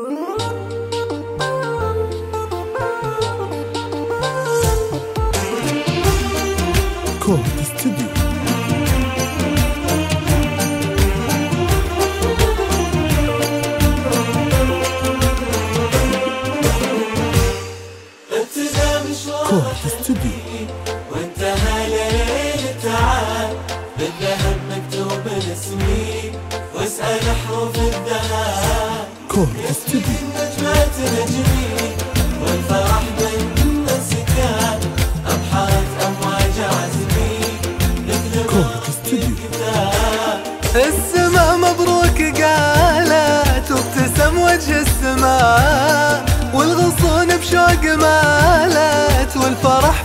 كود استوديو وانتهى ليل تعال بالذهب مكتوب اسمي واسأل حروف نجمة نجمي والفرح بين السكان أبحرت أمواج عزمي نكتب كود استوديو السماء مبروك قالت وابتسم وجه السماء والغصون بشوق مالت والفرح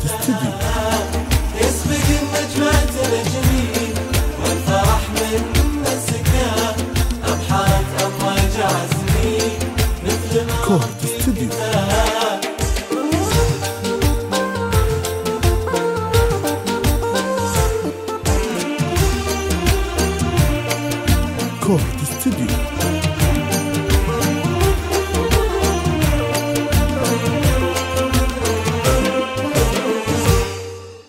record the studio. Record studio.